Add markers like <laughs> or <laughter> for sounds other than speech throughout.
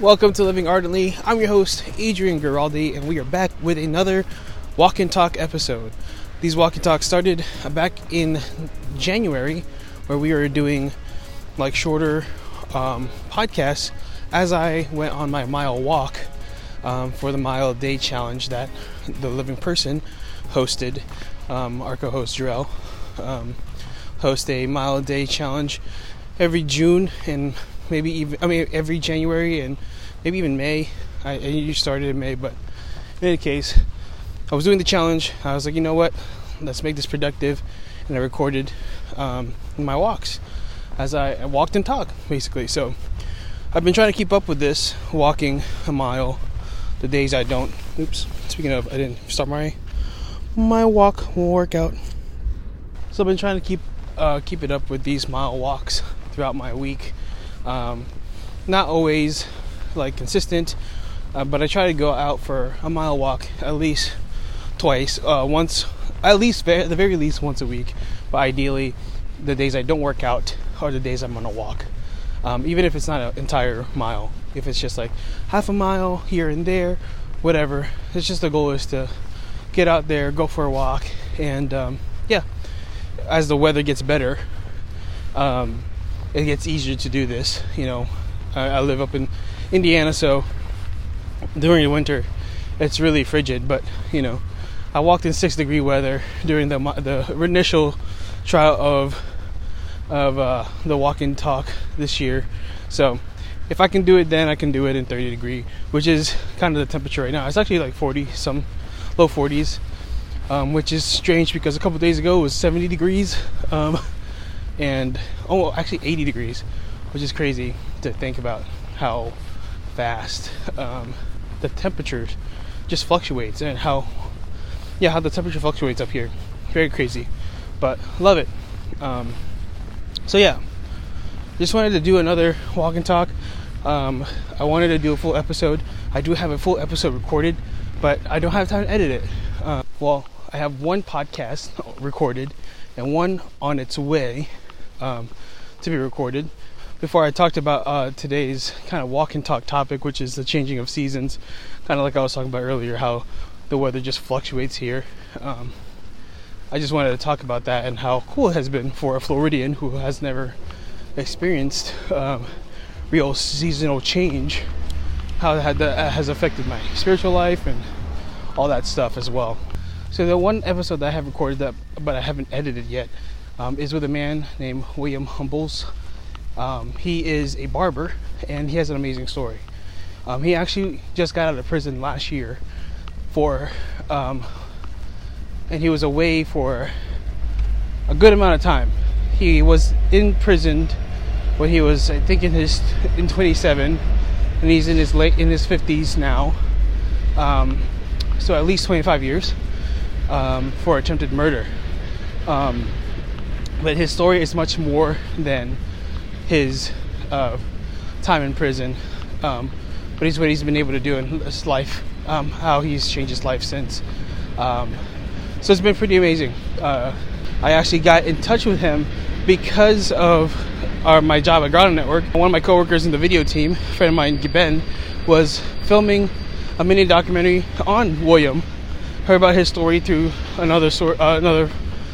Welcome to Living Ardently. I'm your host, Adrian Giraldi, and we are back with another Walk and Talk episode. These Walk and Talks started back in January, where we were doing like shorter um, podcasts as I went on my mile walk um, for the mile a day challenge that the living person hosted. Um, our co host Jarrell um, host a mile a day challenge every June and maybe even I mean every January and maybe even May. I, you started in May, but in any case, I was doing the challenge. I was like, you know what? Let's make this productive, and I recorded um, my walks as I walked and talked, basically. So I've been trying to keep up with this, walking a mile. The days I don't. Oops. Speaking of, I didn't start my my walk workout. So I've been trying to keep uh, keep it up with these mile walks throughout my week. Um, not always like consistent, uh, but I try to go out for a mile walk at least twice, uh, once, at least the very least once a week. But ideally, the days I don't work out are the days I'm gonna walk. Um, even if it's not an entire mile, if it's just like half a mile here and there, whatever. It's just the goal is to get out there, go for a walk, and um, yeah. As the weather gets better, um, it gets easier to do this. You know, I, I live up in Indiana, so during the winter it's really frigid. But you know, I walked in six degree weather during the the initial trial of of uh, the walk and talk this year. So if I can do it then, I can do it in 30 degree, which is kind of the temperature right now. It's actually like 40, some low 40s, um, which is strange because a couple days ago it was 70 degrees. Um, <laughs> and oh, actually 80 degrees, which is crazy to think about how fast um, the temperature just fluctuates and how yeah how the temperature fluctuates up here. Very crazy, but love it. Um, so yeah, just wanted to do another walk and talk. Um, I wanted to do a full episode. I do have a full episode recorded, but I don't have time to edit it. Uh, well, I have one podcast <laughs> recorded and one on its way um, to be recorded. Before I talked about uh, today's kind of walk and talk topic, which is the changing of seasons, kind of like I was talking about earlier, how the weather just fluctuates here. Um, I just wanted to talk about that and how cool it has been for a Floridian who has never experienced um, real seasonal change, how that has affected my spiritual life and all that stuff as well. So the one episode that I have recorded that, but I haven't edited yet, um, is with a man named William Humbles. Um, he is a barber and he has an amazing story. Um, he actually just got out of prison last year for, um, and he was away for a good amount of time. He was imprisoned when he was, I think, in his in 27, and he's in his late in his 50s now. Um, so at least 25 years um, for attempted murder. Um, but his story is much more than his uh, time in prison. Um, but he's what he's been able to do in his life, um, how he's changed his life since. Um, so it's been pretty amazing. Uh, I actually got in touch with him because of our, my job at Grotto Network. One of my coworkers in the video team, a friend of mine, Ben, was filming a mini documentary on William. Heard about his story through another, sor- uh, another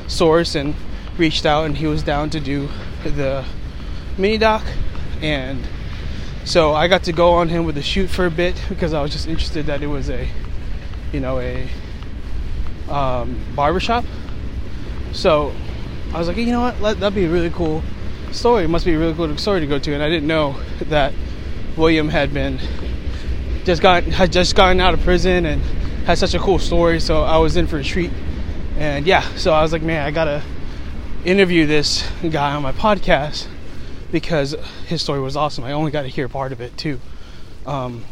source and reached out and he was down to do the mini doc. And so I got to go on him with a shoot for a bit because I was just interested that it was a you know a um, barbershop. So I was like you know what? That'd be a really cool story. It must be a really cool story to go to. And I didn't know that William had been just got had just gotten out of prison and had such a cool story so I was in for a treat and yeah so I was like man I gotta interview this guy on my podcast because his story was awesome. I only got to hear part of it too. Um,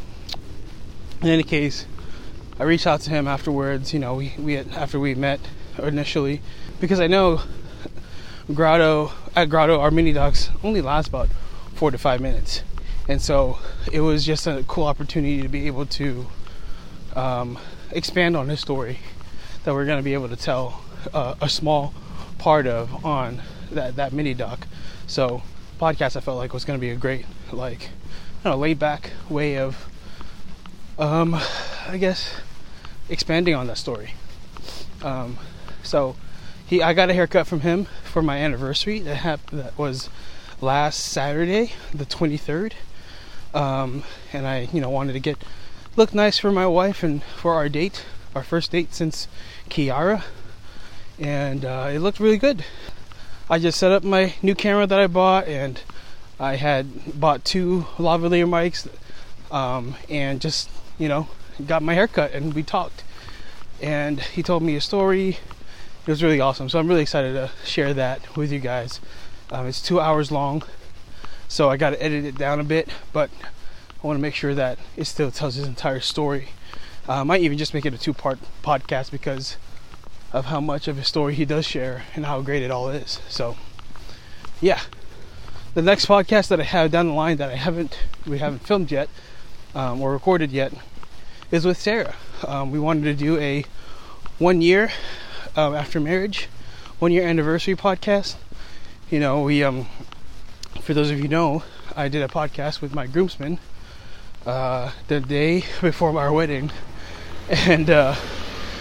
in any case, I reached out to him afterwards. You know, we, we had, after we met initially, because I know Grotto at Grotto our mini docs only last about four to five minutes, and so it was just a cool opportunity to be able to um, expand on this story that we're going to be able to tell uh, a small part of on that, that mini doc. So podcast I felt like was going to be a great like you know, laid back way of, um, I guess, expanding on that story. Um, so he, I got a haircut from him for my anniversary. That happened. That was last Saturday, the 23rd. Um, and I, you know, wanted to get look nice for my wife and for our date, our first date since Kiara, and uh, it looked really good. I just set up my new camera that I bought, and I had bought two lavalier mics, um, and just you know got my haircut, and we talked. And he told me a story. It was really awesome. So I'm really excited to share that with you guys. Um, it's two hours long, so I got to edit it down a bit, but I want to make sure that it still tells his entire story. Uh, I might even just make it a two-part podcast because of how much of his story he does share and how great it all is. So, yeah, the next podcast that I have down the line that I haven't we haven't filmed yet um, or recorded yet is with Sarah. Um, we wanted to do a one year um, after marriage, one year anniversary podcast. You know, we um, for those of you know, I did a podcast with my groomsmen uh, the day before our wedding, and uh,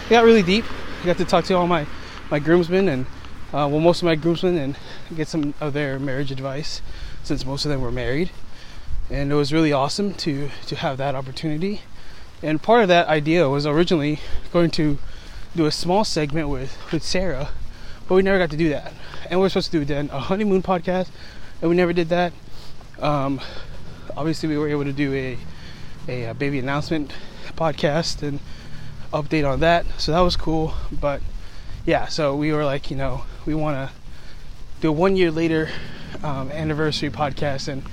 it got really deep. I got to talk to all my my groomsmen and uh, well, most of my groomsmen and get some of their marriage advice since most of them were married, and it was really awesome to to have that opportunity. And part of that idea was originally going to do a small segment with with Sarah, but we never got to do that. And we are supposed to do then a honeymoon podcast, and we never did that. Um, obviously, we were able to do a a, a baby announcement podcast and update on that. So that was cool. But yeah, so we were like, you know, we want to do a one year later um, anniversary podcast and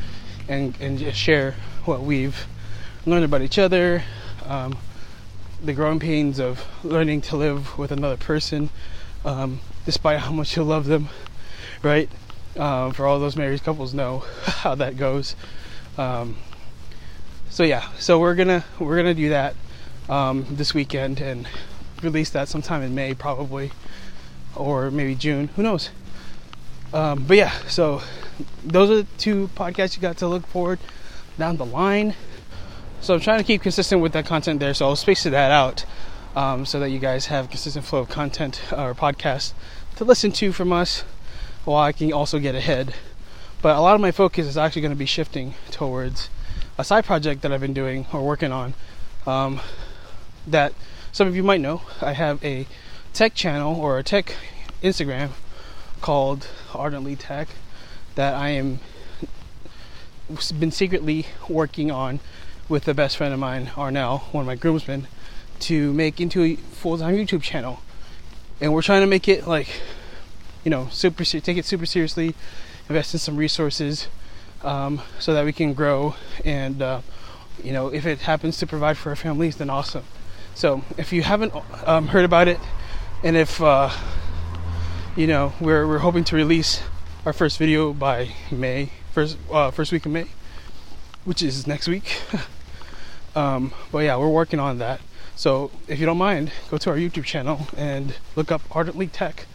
and and just share what we've learned about each other, um, the growing pains of learning to live with another person, um, despite how much you love them, right? Um, for all those married couples know <laughs> how that goes. So yeah, so we're gonna we're gonna do that um, this weekend and release that sometime in May, probably, or maybe June. Who knows? Um, but yeah, so those are the two podcasts you got to look forward down the line. So I'm trying to keep consistent with that content there. So I'll space that out um, so that you guys have consistent flow of content or podcast to listen to from us, while I can also get ahead. But a lot of my focus is actually going to be shifting towards a side project that I've been doing or working on. Um, that some of you might know. I have a tech channel or a tech Instagram called Ardently Tech that I am been secretly working on with a best friend of mine, Arnell, one of my groomsmen, to make into a full-time YouTube channel. And we're trying to make it like, you know, super take it super seriously, invest in some resources, um, so that we can grow. And uh, you know, if it happens to provide for our families, then awesome. So if you haven't um, heard about it, and if uh, you know, we're we're hoping to release our first video by May, first uh, first week of May, which is next week. <laughs> um, but yeah, we're working on that. So if you don't mind, go to our YouTube channel and look up Ardently Tech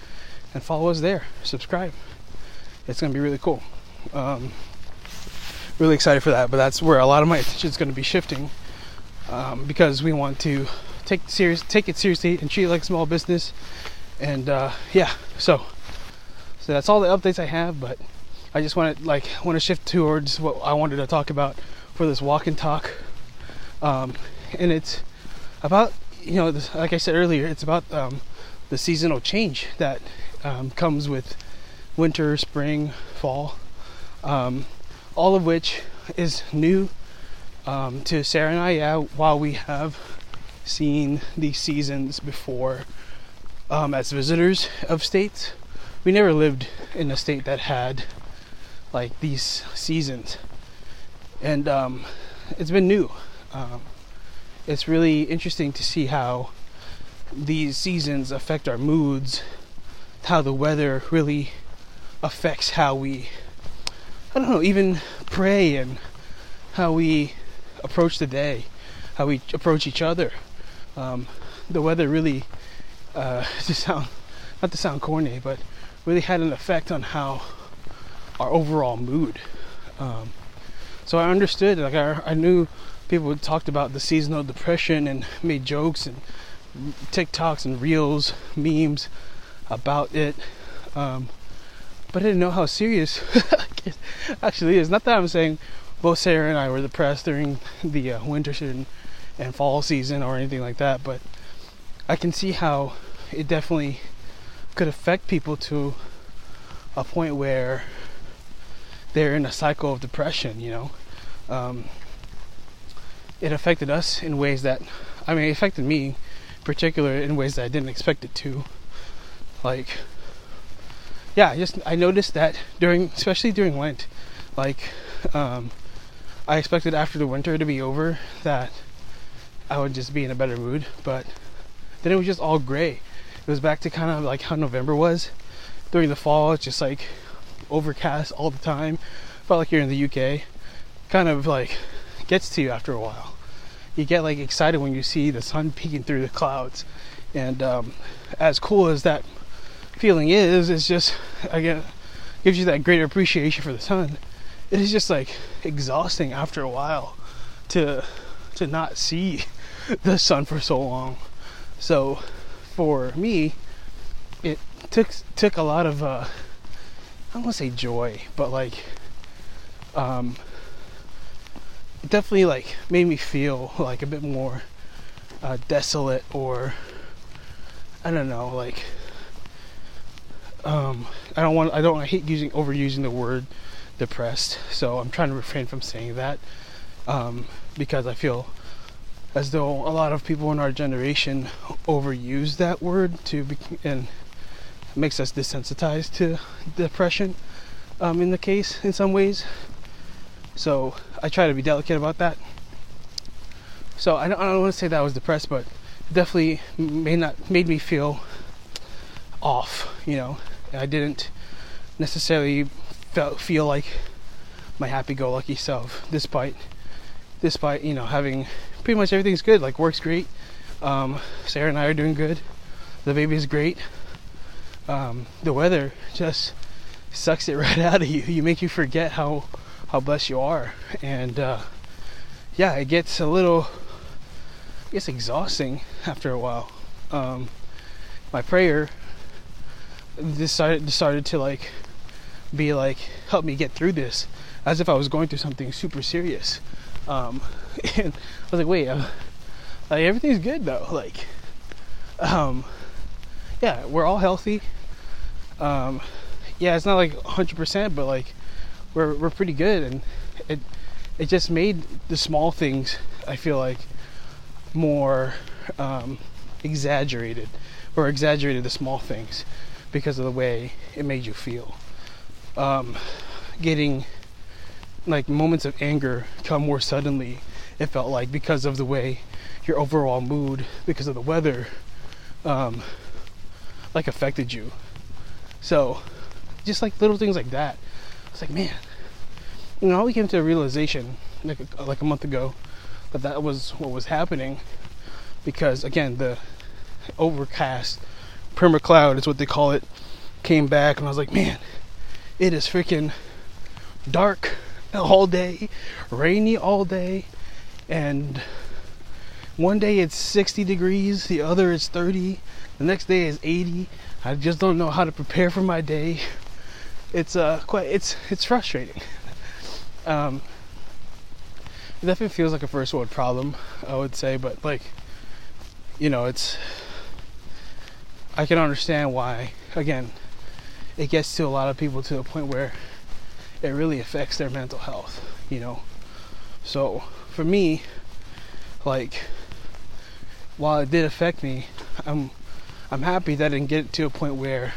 and follow us there. Subscribe. It's gonna be really cool. Um, really excited for that. But that's where a lot of my attention is going to be shifting um, because we want to take serious, take it seriously, and treat it like a small business. And uh, yeah, so so that's all the updates I have. But I just want to like want to shift towards what I wanted to talk about for this walk and talk, um, and it's about you know this, like I said earlier, it's about um, the seasonal change that um, comes with winter, spring, fall, um, all of which is new um, to Sarah and I. Yeah, while we have seen these seasons before um, as visitors of states, we never lived in a state that had like these seasons, and um, it's been new. Um, it's really interesting to see how these seasons affect our moods, how the weather really affects how we I don't know, even pray and how we approach the day, how we approach each other. Um, the weather really, uh, <laughs> to sound, not to sound corny, but really had an effect on how our overall mood. Um, So I understood. Like I, I knew people talked about the seasonal depression and made jokes and TikToks and reels, memes about it. Um, but I didn't know how serious <laughs> it actually is. Not that I'm saying both Sarah and I were depressed during the uh, winter and, and fall season or anything like that, but I can see how it definitely could affect people to a point where they're in a cycle of depression, you know. Um, it affected us in ways that, I mean, it affected me in particular in ways that I didn't expect it to. Like, yeah, I just I noticed that during, especially during Lent, like, um, I expected after the winter to be over that I would just be in a better mood, but then it was just all gray. It was back to kind of like how November was during the fall. It's just like overcast all the time. Felt like you're in the UK. Kind of like gets to you after a while. You get like excited when you see the sun <laughs> peeking through the clouds, and um, as cool as that feeling is, it's just again gives you that greater appreciation for the sun. It is just like exhausting after a while to to not see <laughs> the sun for so long. So for me, it took took a lot of uh, I don't want to say joy, but like um, it definitely like made me feel like a bit more uh, desolate or I don't know like um, I don't want I don't I hate using overusing the word depressed so I'm trying to refrain from saying that um, because I feel as though a lot of people in our generation overuse that word to be, and makes us desensitized to depression um, in the case in some ways. So I try to be delicate about that. So I don't, I don't want to say that I was depressed but definitely made not made me feel off you know I didn't necessarily felt, feel like my happy-go-lucky self despite despite you know having pretty much everything's good. Like work's great. Um, Sarah and I are doing good. The baby is great. Um, the weather just sucks it <laughs> right out of you. You make you forget how how blessed you are, and uh, yeah, it gets a little, I guess, exhausting after a while. Um, my prayer decided decided to like be like help me get through this, as if I was going through something super serious. Um, <laughs> and I was like, wait, uh, like everything's good though. Like, um, yeah, we're all healthy. Um, yeah, it's not like 100%, but like we're we're pretty good, and it it just made the small things I feel like more um, exaggerated, or exaggerated the small things because of the way it made you feel. Um, getting like moments of anger come more suddenly it felt like because of the way your overall mood because of the weather um, like affected you so just like little things like that it's like man you know we came to a realization like a, like a month ago that that was what was happening because again the overcast perma cloud is what they call it came back and I was like man it is freaking dark all day, rainy all day, and one day it's 60 degrees, the other is 30, the next day is 80. I just don't know how to prepare for my day. It's uh quite it's it's frustrating. Um, it definitely feels like a first world problem, I would say, but like you know, it's I can understand why again it gets to a lot of people to a point where it really affects their mental health, you know. So for me, like while it did affect me, I'm I'm happy that I didn't get to a point where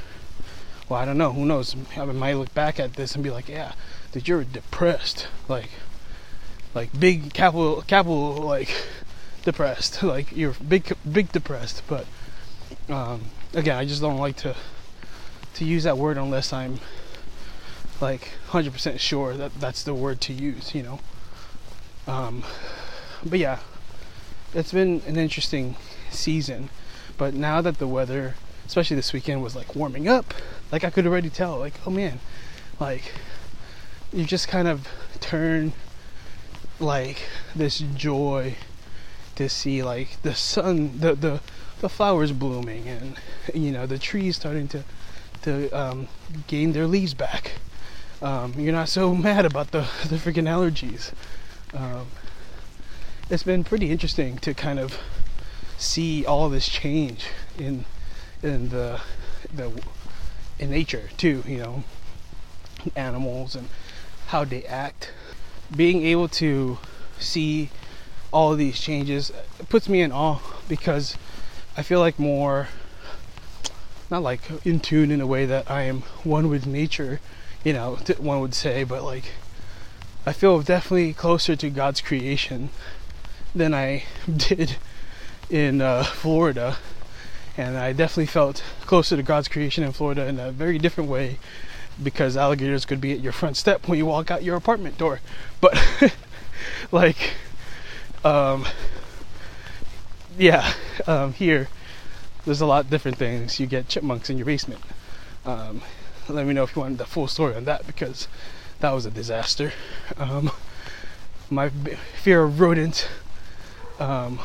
well, I don't know, who knows? I might look back at this and be like, yeah, that you're depressed. Like like big capital capital like depressed. <laughs> Like you're big big depressed, but um, again, I just don't like to to use that word unless I'm like 100% sure that that's the word to use, you know. Um, but yeah, it's been an interesting season. But now that the weather, especially this weekend, was like warming up, like I could already tell, like, oh man, like you just kind of turn like this joy to see like the sun, the the the flowers blooming, and you know the trees starting to to um, gain their leaves back. Um, you're not so <laughs> mad about the the freaking allergies. Um, it's been pretty interesting to kind of see all this change in in the the in nature too. You know, animals and how they act. Being able to see all these changes puts me in awe because I feel like more not like in tune in a way that I am one with nature, you know, one would say, but like I feel definitely closer to God's creation than I <laughs> did in uh, Florida. And I definitely felt closer to God's creation in Florida in a very different way because alligators could be at your front step when you walk out your apartment door. But, <laughs> like, um, yeah, um, here, there's a lot of different things. You get chipmunks in your basement. Um, let me know if you want the full story on that because that was a disaster. Um, my fear of rodents um,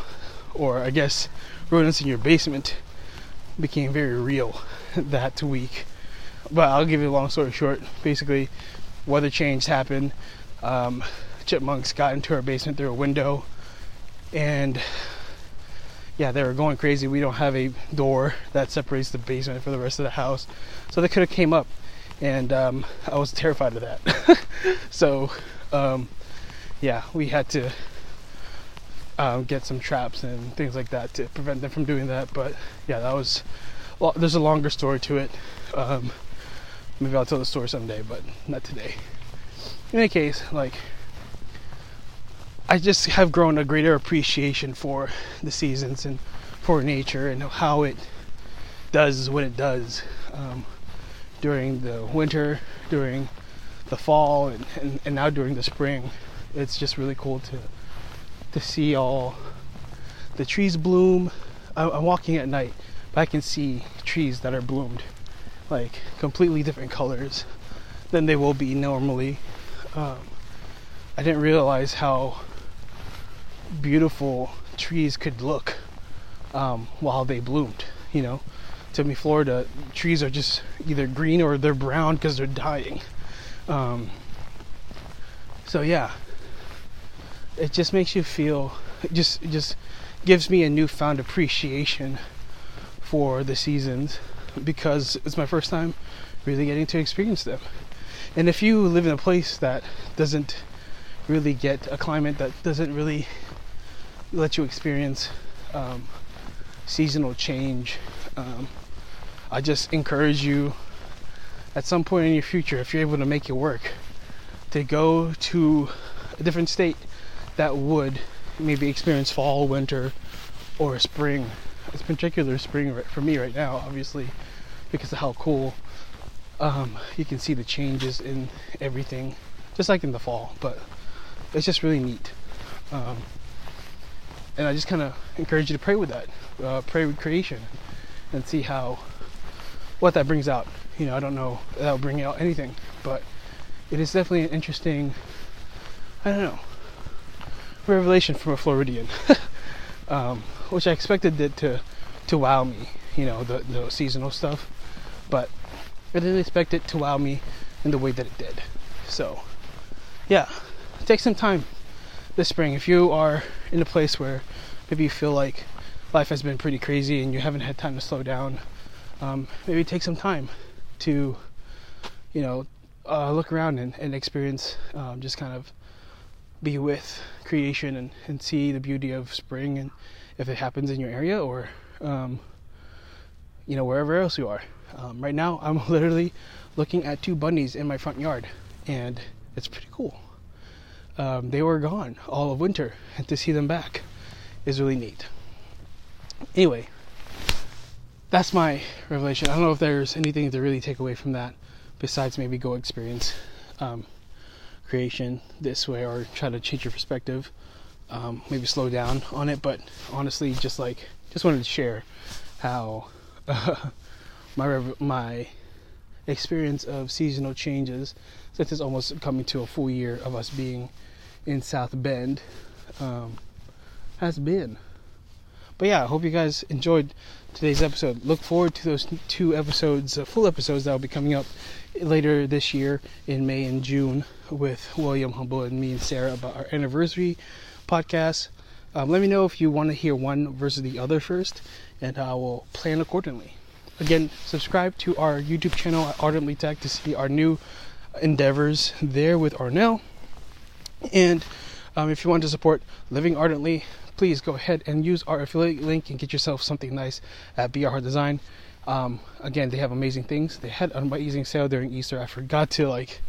or I guess rodents in your basement became very real that week. But I'll give you a long story short. Basically, weather change happened. Um, chipmunks got into our basement through a window, and yeah, they were going crazy. We don't have a door that separates the basement from the rest of the house, so they could have came up, and um, I was terrified of that. <laughs> so, um, yeah, we had to um, get some traps and things like that to prevent them from doing that. But yeah, that was. Well, there's a longer story to it. Um, maybe I'll tell the story someday, but not today. In any case, like I just have grown a greater appreciation for the seasons and for nature and how it does what it does um, during the winter, during the fall, and, and, and now during the spring. It's just really cool to to see all the trees bloom. I'm walking at night, but I can see trees that are bloomed, like completely different colors than they will be normally. Um, I didn't realize how beautiful trees could look um, while they bloomed. You know, to me, Florida trees are just either green or they're brown because they're dying. Um, so yeah, it just makes you feel it just it just gives me a newfound appreciation for the seasons because it's my first time really getting to experience them. And if you live in a place that doesn't really get a climate that doesn't really let you experience um, seasonal change, um, I just encourage you at some point in your future, if you're able to make it work, to go to a different state that would maybe experience fall, winter, or spring. It's particular spring for me right now, obviously, because of how cool um, you can see the changes in everything, just like in the fall. But it's just really neat. Um, and I just kind of encourage you to pray with that, uh, pray with creation, and see how what that brings out. You know, I don't know that'll bring out anything, but it is definitely an interesting. I don't know revelation from a Floridian, <laughs> um, which I expected it to to wow me, you know, the, the seasonal stuff, but I didn't expect it to wow me in the way that it did. So, yeah, take some time this spring if you are in a place where maybe you feel like life has been pretty crazy and you haven't had time to slow down. Um, maybe take some time to, you know, uh, look around and, and experience um, just kind of be with creation and, and see the beauty of spring and if it happens in your area or um, you know wherever else you are um, right now i'm <laughs> literally looking at two bunnies in my front yard and it's pretty cool um, they were gone all of winter and to see them back is really neat. Anyway that's my revelation. I don't know if there's anything to really take away from that besides maybe go experience um, creation this way or try to change your perspective um, maybe slow down on it. But honestly just like just wanted to share how uh, <laughs> my my experience of seasonal changes since it's almost coming to a full year of us being in South Bend um, has been. But yeah, I hope you guys enjoyed today's episode. Look forward to those two episodes, uh, full episodes that will be coming up later this year in May and June with William Humble and me and Sarah about our anniversary podcast. Um, let me know if you want to hear one versus the other first, and I will plan accordingly. Again, subscribe to our YouTube channel at Ardently Tech to see our new endeavors there with Arnell. And um, if you want to support Living Ardently, please go ahead and use our affiliate link and get yourself something nice at BR Design. Um, again, they have amazing things. They had an amazing sale during Easter. I forgot to like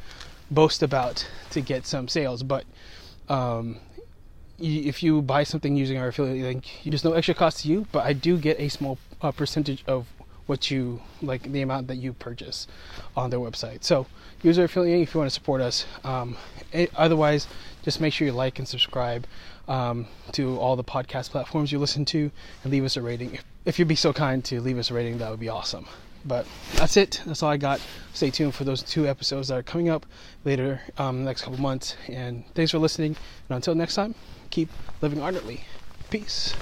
boast about to get some sales, but um, if you buy something using our affiliate link, there's no extra cost to you, but I do get a small uh, percentage of what you like the amount that you purchase on their website. So use our affiliate if you want to support us. Um, it, otherwise, just make sure you like and subscribe um, to all the podcast platforms you listen to and leave us a rating. If, if you'd be so kind to leave us a rating, that would be awesome. But that's it. That's all I got. Stay tuned for those two episodes that are coming up later um, next couple months. And thanks for listening. And until next time, keep living ardently. Peace.